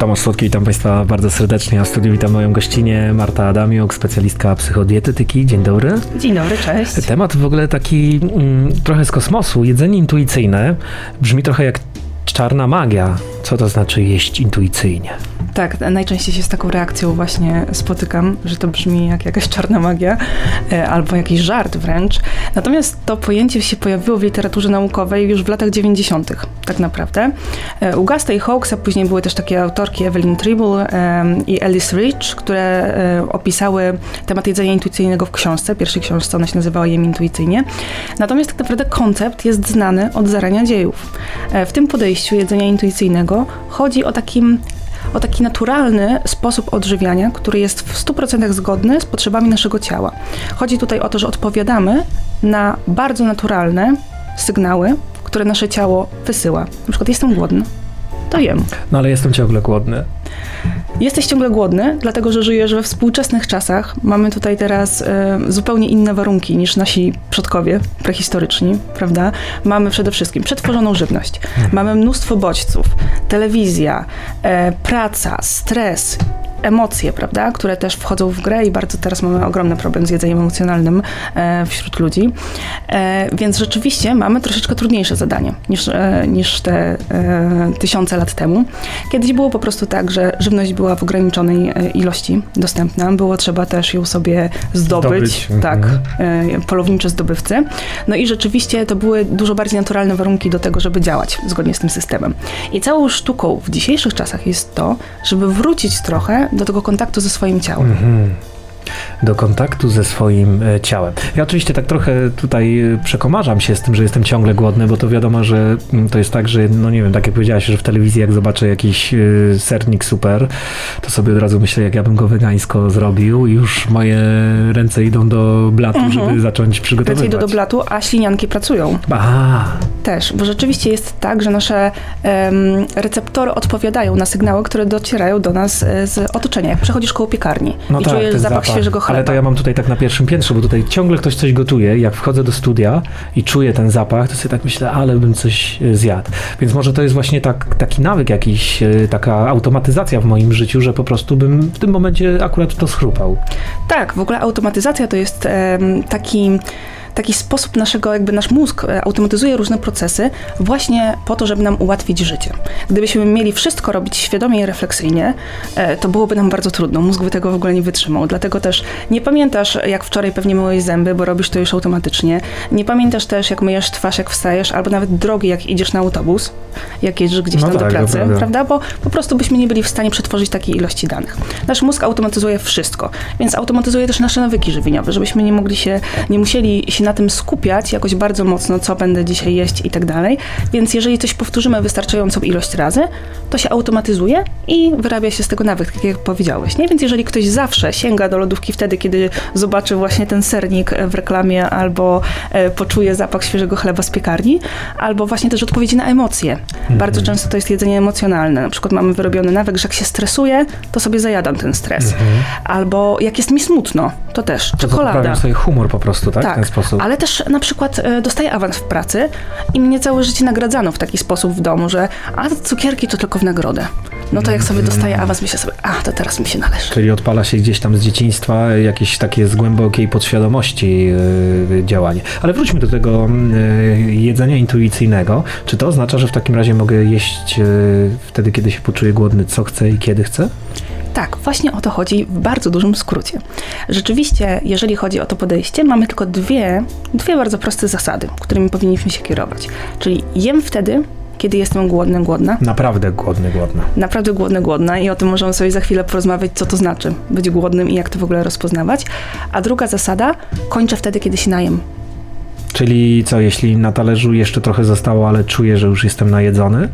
Tomasz Słodki, witam Państwa bardzo serdecznie. A w studiu witam moją gościnę Marta Adamiuk, specjalistka psychodietetyki. Dzień dobry. Dzień dobry, cześć. Temat w ogóle taki mm, trochę z kosmosu. Jedzenie intuicyjne brzmi trochę jak czarna magia. Co to znaczy jeść intuicyjnie? Tak, najczęściej się z taką reakcją właśnie spotykam, że to brzmi jak jakaś czarna magia e, albo jakiś żart wręcz. Natomiast to pojęcie się pojawiło w literaturze naukowej już w latach 90. tak naprawdę. E, u Gasta i Hawksa później były też takie autorki Evelyn Tribble i Alice Rich, które e, opisały temat jedzenia intuicyjnego w książce. Pierwszej książce ona się nazywała Jem intuicyjnie. Natomiast tak naprawdę koncept jest znany od zarania dziejów. W tym podejściu jedzenia intuicyjnego chodzi o takim o taki naturalny sposób odżywiania, który jest w 100% zgodny z potrzebami naszego ciała. Chodzi tutaj o to, że odpowiadamy na bardzo naturalne sygnały, które nasze ciało wysyła. Na przykład jestem głodny, to jem. No ale jestem ciągle głodny. Jesteś ciągle głodny, dlatego że żyjesz we współczesnych czasach. Mamy tutaj teraz e, zupełnie inne warunki niż nasi przodkowie prehistoryczni, prawda? Mamy przede wszystkim przetworzoną żywność, hmm. mamy mnóstwo bodźców, telewizja, e, praca, stres, emocje, prawda, które też wchodzą w grę i bardzo teraz mamy ogromny problem z jedzeniem emocjonalnym e, wśród ludzi. E, więc rzeczywiście mamy troszeczkę trudniejsze zadanie niż, e, niż te tysiące lat temu. Kiedyś było po prostu tak, że żywność była w ograniczonej ilości dostępna, było trzeba też ją sobie zdobyć, zdobyć. tak, mhm. Polownicze zdobywcy. No i rzeczywiście to były dużo bardziej naturalne warunki do tego, żeby działać zgodnie z tym systemem. I całą sztuką w dzisiejszych czasach jest to, żeby wrócić trochę do tego kontaktu ze swoim ciałem. Mhm do kontaktu ze swoim e, ciałem. Ja oczywiście tak trochę tutaj e, przekomarzam się z tym, że jestem ciągle głodny, bo to wiadomo, że mm, to jest tak, że no nie wiem, tak jak powiedziałaś, że w telewizji jak zobaczę jakiś e, sernik super, to sobie od razu myślę, jak ja bym go wegańsko zrobił i już moje ręce idą do blatu, mhm. żeby zacząć przygotowywać. Ręce idą do blatu, a ślinianki pracują. A. Też, bo rzeczywiście jest tak, że nasze um, receptory odpowiadają na sygnały, które docierają do nas z otoczenia. Jak przechodzisz koło piekarni no i tak, czujesz zapach, zapach świeżego chleba. Ale to ja mam tutaj tak na pierwszym piętrze, bo tutaj ciągle ktoś coś gotuje. Jak wchodzę do studia i czuję ten zapach, to sobie tak myślę, ale bym coś e, zjadł. Więc może to jest właśnie tak, taki nawyk jakiś, e, taka automatyzacja w moim życiu, że po prostu bym w tym momencie akurat to schrupał. Tak, w ogóle automatyzacja to jest um, taki taki sposób naszego, jakby nasz mózg e, automatyzuje różne procesy właśnie po to, żeby nam ułatwić życie. Gdybyśmy mieli wszystko robić świadomie i refleksyjnie, e, to byłoby nam bardzo trudno. Mózg by tego w ogóle nie wytrzymał. Dlatego też nie pamiętasz, jak wczoraj pewnie myłeś zęby, bo robisz to już automatycznie. Nie pamiętasz też, jak myjesz twarz, jak wstajesz, albo nawet drogi, jak idziesz na autobus, jak jedziesz gdzieś no tam tak, do pracy, prawda? Bo po prostu byśmy nie byli w stanie przetworzyć takiej ilości danych. Nasz mózg automatyzuje wszystko, więc automatyzuje też nasze nawyki żywieniowe, żebyśmy nie mogli się, nie musieli się na tym skupiać jakoś bardzo mocno, co będę dzisiaj jeść i tak dalej. Więc jeżeli coś powtórzymy wystarczającą ilość razy, to się automatyzuje i wyrabia się z tego nawyk, tak jak powiedziałeś. Nie? Więc jeżeli ktoś zawsze sięga do lodówki wtedy, kiedy zobaczy właśnie ten sernik w reklamie albo e, poczuje zapach świeżego chleba z piekarni, albo właśnie też odpowiedzi na emocje. Mhm. Bardzo często to jest jedzenie emocjonalne. Na przykład mamy wyrobiony nawyk, że jak się stresuję, to sobie zajadam ten stres. Mhm. Albo jak jest mi smutno, to też. To czekolada. sobie humor po prostu, tak? tak. Sposób ale też na przykład e, dostaję awans w pracy i mnie całe życie nagradzano w taki sposób w domu, że a cukierki to tylko w nagrodę. No to jak sobie dostaję awans, myślę sobie, a to teraz mi się należy. Czyli odpala się gdzieś tam z dzieciństwa jakieś takie z głębokiej podświadomości yy, działanie. Ale wróćmy do tego yy, jedzenia intuicyjnego. Czy to oznacza, że w takim razie mogę jeść yy, wtedy, kiedy się poczuję głodny, co chcę i kiedy chcę? Tak, właśnie o to chodzi w bardzo dużym skrócie. Rzeczywiście, jeżeli chodzi o to podejście, mamy tylko dwie, dwie bardzo proste zasady, którymi powinniśmy się kierować. Czyli jem wtedy, kiedy jestem głodny, głodna. Naprawdę głodny, głodna. Naprawdę głodny, głodna i o tym możemy sobie za chwilę porozmawiać, co to znaczy być głodnym i jak to w ogóle rozpoznawać. A druga zasada, kończę wtedy, kiedy się najem. Czyli co, jeśli na talerzu jeszcze trochę zostało, ale czuję, że już jestem najedzony?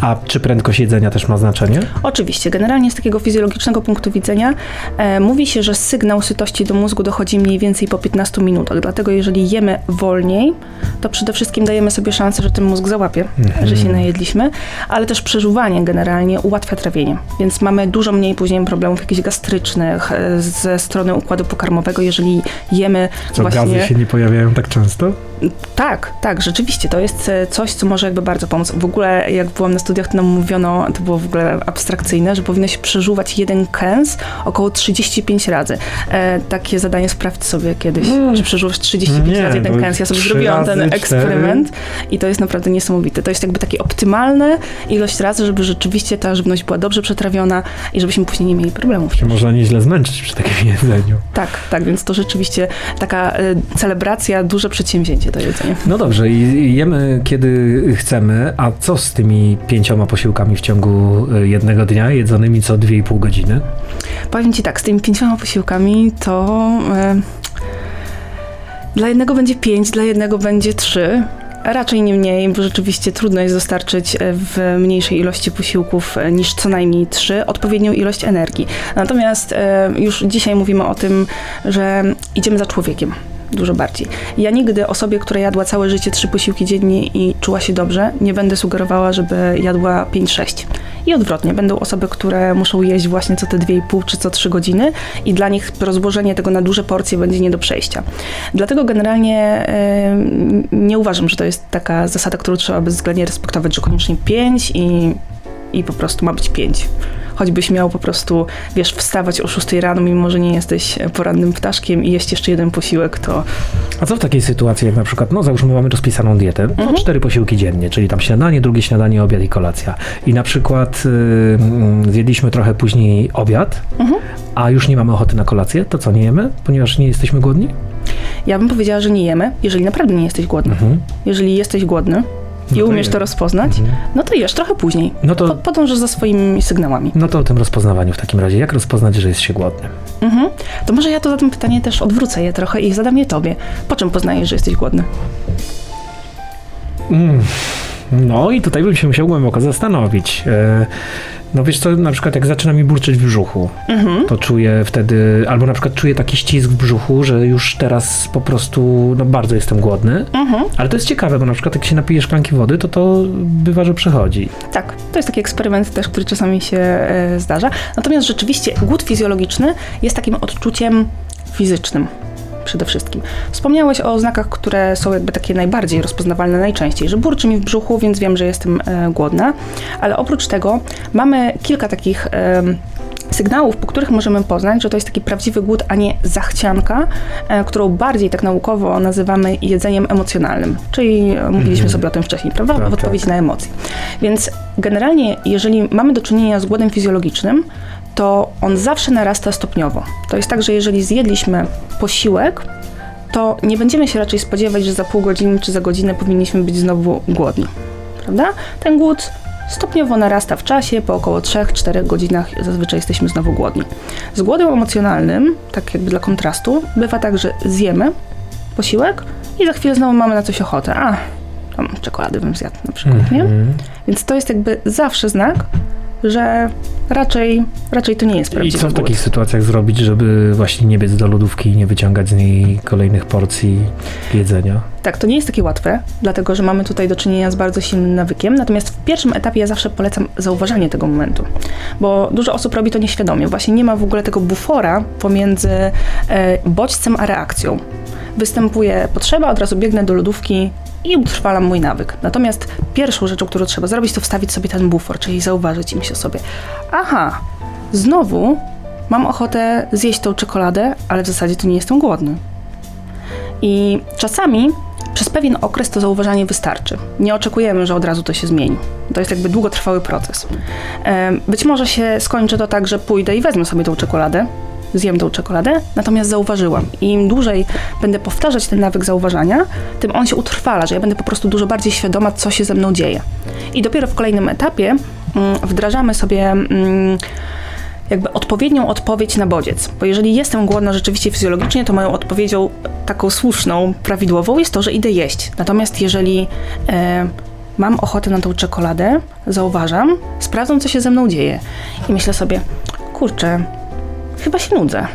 A czy prędkość jedzenia też ma znaczenie? Oczywiście. Generalnie z takiego fizjologicznego punktu widzenia e, mówi się, że sygnał sytości do mózgu dochodzi mniej więcej po 15 minutach. Dlatego jeżeli jemy wolniej, to przede wszystkim dajemy sobie szansę, że ten mózg załapie, mhm. że się najedliśmy, ale też przeżuwanie generalnie ułatwia trawienie. Więc mamy dużo mniej później problemów jakichś gastrycznych e, ze strony układu pokarmowego, jeżeli jemy Co, właśnie... gazy się nie pojawiają tak często? Tak, tak, rzeczywiście. To jest e, coś, co może jakby bardzo pomóc. W ogóle, jak byłam na studiach, to nam mówiono, to było w ogóle abstrakcyjne, że powinno się przeżuwać jeden kęs około 35 razy. E, takie zadanie sprawdź sobie kiedyś, mm. czy przeżuwasz 35 Nie, razy jeden kęs. Ja sobie zrobiłam ten eksperyment i to jest naprawdę niesamowite. To jest jakby takie optymalne ilość razy, żeby rzeczywiście ta żywność była dobrze przetrawiona i żebyśmy później nie mieli problemów. Się można nieźle zmęczyć przy takim jedzeniu. Tak, tak, więc to rzeczywiście taka e, celebracja, duże przedsięwzięcie to jedzenie. No dobrze, i jemy kiedy chcemy, a co z tymi pięcioma posiłkami w ciągu e, jednego dnia, jedzonymi co dwie i pół godziny? Powiem ci tak, z tymi pięcioma posiłkami to... E, dla jednego będzie pięć, dla jednego będzie trzy. Raczej nie mniej, bo rzeczywiście trudno jest dostarczyć e, w mniejszej ilości posiłków e, niż co najmniej trzy odpowiednią ilość energii. Natomiast e, już dzisiaj mówimy o tym, że idziemy za człowiekiem dużo bardziej. Ja nigdy osobie, która jadła całe życie trzy posiłki dziennie i czuła się dobrze, nie będę sugerowała, żeby jadła 5-6. I odwrotnie, będą osoby, które muszą jeść właśnie co te 2,5 czy co 3 godziny i dla nich rozłożenie tego na duże porcje będzie nie do przejścia. Dlatego generalnie yy, nie uważam, że to jest taka zasada, którą trzeba bezwzględnie respektować, że koniecznie 5 i, i po prostu ma być 5 choćbyś miał po prostu, wiesz, wstawać o 6 rano, mimo że nie jesteś porannym ptaszkiem i jeść jeszcze jeden posiłek, to... A co w takiej sytuacji, jak na przykład, no załóżmy, mamy rozpisaną dietę, mhm. cztery posiłki dziennie, czyli tam śniadanie, drugie śniadanie, obiad i kolacja. I na przykład yy, zjedliśmy trochę później obiad, mhm. a już nie mamy ochoty na kolację, to co, nie jemy, ponieważ nie jesteśmy głodni? Ja bym powiedziała, że nie jemy, jeżeli naprawdę nie jesteś głodny. Mhm. Jeżeli jesteś głodny, i no umiesz to rozpoznać, mhm. no to jesz trochę później. No to podążasz za swoimi sygnałami. No to o tym rozpoznawaniu w takim razie. Jak rozpoznać, że jest się głodny? Mhm. To może ja to za tym pytanie też odwrócę je trochę i zadam je tobie. Po czym poznajesz, że jesteś głodny? Mm. No i tutaj bym się musiał głęboko zastanowić. E, no wiesz co, na przykład jak zaczyna mi burczyć w brzuchu, mhm. to czuję wtedy, albo na przykład czuję taki ścisk w brzuchu, że już teraz po prostu, no bardzo jestem głodny. Mhm. Ale to jest ciekawe, bo na przykład jak się napijesz szklanki wody, to to bywa, że przechodzi. Tak, to jest taki eksperyment też, który czasami się e, zdarza. Natomiast rzeczywiście głód fizjologiczny jest takim odczuciem fizycznym przede wszystkim. Wspomniałeś o znakach, które są jakby takie najbardziej rozpoznawalne najczęściej, że burczy mi w brzuchu, więc wiem, że jestem e, głodna, ale oprócz tego mamy kilka takich e, sygnałów, po których możemy poznać, że to jest taki prawdziwy głód, a nie zachcianka, e, którą bardziej tak naukowo nazywamy jedzeniem emocjonalnym. Czyli e, mówiliśmy mm. sobie o tym wcześniej, prawda? Tak, w odpowiedzi tak. na emocje. Więc generalnie, jeżeli mamy do czynienia z głodem fizjologicznym, to on zawsze narasta stopniowo. To jest tak, że jeżeli zjedliśmy posiłek, to nie będziemy się raczej spodziewać, że za pół godziny czy za godzinę powinniśmy być znowu głodni. Prawda? Ten głód stopniowo narasta w czasie, po około 3-4 godzinach zazwyczaj jesteśmy znowu głodni. Z głodem emocjonalnym, tak jakby dla kontrastu, bywa tak, że zjemy posiłek i za chwilę znowu mamy na coś ochotę. A, tam czekolady bym zjadł na przykład, mm -hmm. nie? Mhm. Więc to jest jakby zawsze znak, że raczej, raczej to nie jest prawdziwy I co w takich sytuacjach zrobić, żeby właśnie nie biec do lodówki i nie wyciągać z niej kolejnych porcji jedzenia? Tak, to nie jest takie łatwe, dlatego że mamy tutaj do czynienia z bardzo silnym nawykiem. Natomiast w pierwszym etapie ja zawsze polecam zauważanie tego momentu, bo dużo osób robi to nieświadomie. Właśnie nie ma w ogóle tego bufora pomiędzy e, bodźcem a reakcją. Występuje potrzeba, od razu biegnę do lodówki, i utrwalam mój nawyk. Natomiast pierwszą rzeczą, którą trzeba zrobić, to wstawić sobie ten bufor, czyli zauważyć i myśleć sobie, aha, znowu mam ochotę zjeść tą czekoladę, ale w zasadzie to nie jestem głodny. I czasami przez pewien okres to zauważanie wystarczy. Nie oczekujemy, że od razu to się zmieni. To jest jakby długotrwały proces. Być może się skończy to tak, że pójdę i wezmę sobie tą czekoladę, zjem tą czekoladę, natomiast zauważyłam. I im dłużej będę powtarzać ten nawyk zauważania, tym on się utrwala, że ja będę po prostu dużo bardziej świadoma, co się ze mną dzieje. I dopiero w kolejnym etapie mm, wdrażamy sobie mm, jakby odpowiednią odpowiedź na bodziec. Bo jeżeli jestem głodna rzeczywiście fizjologicznie, to moją odpowiedzią taką słuszną, prawidłową jest to, że idę jeść. Natomiast jeżeli e, mam ochotę na tą czekoladę, zauważam, sprawdzam, co się ze mną dzieje. I myślę sobie, kurczę, chyba się nudzę.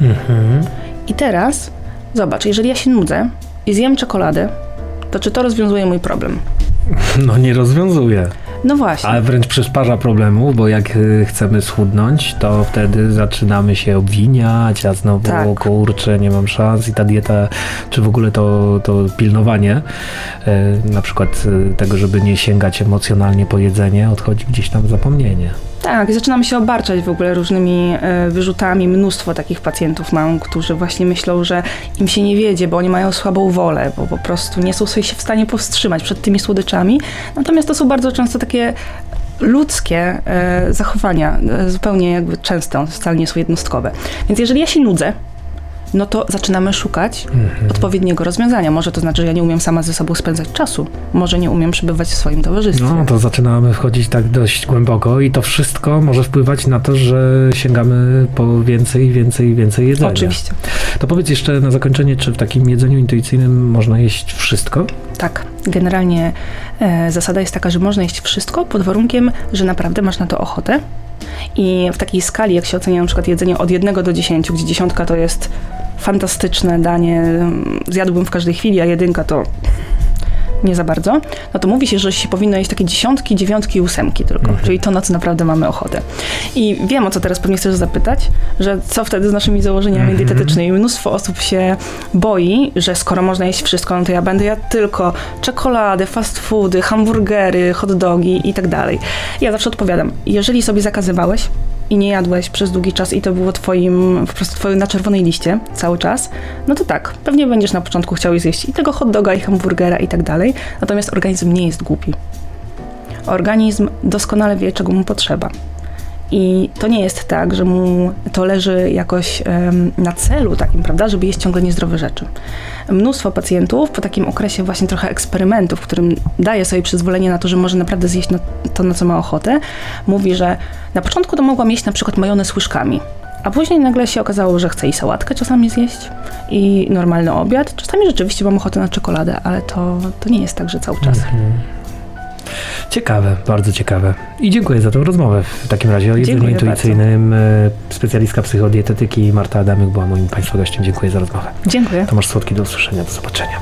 Mhm. I teraz zobacz, jeżeli ja się nudzę i zjem czekoladę, to czy to rozwiązuje mój problem? No nie rozwiązuje. No właśnie. Ale wręcz przysparza problemów, bo jak y, chcemy schudnąć, to wtedy zaczynamy się obwiniać, a znowu Tak. kurczę, nie mam szans i ta dieta, czy w ogóle to, to pilnowanie y, na przykład y, tego, żeby nie sięgać emocjonalnie po jedzenie, odchodzi gdzieś tam w zapomnienie. Tak, i zaczynamy się obarczać w ogóle różnymi e, wyrzutami. Mnóstwo takich pacjentów mam, którzy właśnie myślą, że im się nie wiedzie, bo oni mają słabą wolę, bo po prostu nie są sobie w stanie powstrzymać przed tymi słodyczami. Natomiast to są bardzo często takie ludzkie e, zachowania, e, zupełnie jakby często, wcale nie są jednostkowe. Więc jeżeli ja się nudzę, no to zaczynamy szukać Mhm. odpowiedniego rozwiązania. Może to znaczy, że ja nie umiem sama ze sobą spędzać czasu. Może nie umiem przebywać w swoim towarzystwie. No, to zaczynamy wchodzić tak dość głęboko i to wszystko może wpływać na to, że sięgamy po więcej, więcej, więcej jedzenia. Oczywiście. To powiedz jeszcze na zakończenie, czy w takim jedzeniu intuicyjnym można jeść wszystko? Tak, generalnie e, zasada jest taka, że można jeść wszystko pod warunkiem, że naprawdę masz na to ochotę. I w takiej skali, jak się ocenia na przykład jedzenie od 1 do 10, gdzie dziesiątka to jest fantastyczne danie, mm, zjadłbym w każdej chwili, a jedynka to nie za bardzo, no to mówi się, że się powinno jeść takie dziesiątki, dziewiątki i ósemki tylko, Mhm. czyli to, na co naprawdę mamy ochotę. I wiem, o co teraz pewnie chcesz zapytać, że co wtedy z naszymi założeniami Mhm. dietetycznymi. Mnóstwo osób się boi, że skoro można jeść wszystko, no to ja będę jadł tylko czekoladę, fast foody, hamburgery, hot dogi i tak dalej. Ja zawsze odpowiadam, jeżeli sobie zakazywałeś i nie jadłeś przez długi czas i to było twoim, po prostu twoim na czerwonej liście cały czas, no to tak, pewnie będziesz na początku chciał zjeść i tego hot doga, i hamburgera i tak dalej, natomiast organizm nie jest głupi. Organizm doskonale wie, czego mu potrzeba. I to nie jest tak, że mu to leży jakoś na celu takim, prawda, żeby jeść ciągle niezdrowe rzeczy. Mnóstwo pacjentów po takim okresie właśnie trochę eksperymentu, w którym daje sobie przyzwolenie na to, że może naprawdę zjeść to, na co ma ochotę, mówi, że na początku to mogłam jeść na przykład majonez łyżkami, a później nagle się okazało, że chce i sałatkę czasami zjeść, i normalny obiad. Czasami rzeczywiście mam ochotę na czekoladę, ale to, to nie jest tak, że cały czas. Mhm. Ciekawe, bardzo ciekawe. I dziękuję za tę rozmowę w takim razie o jedzeniu intuicyjnym. E, Specjalistka psychodietetyki Marta Adamyk była moim Państwa gościem. Dziękuję za rozmowę. Dziękuję. Tomasz Słodki, do usłyszenia, do zobaczenia.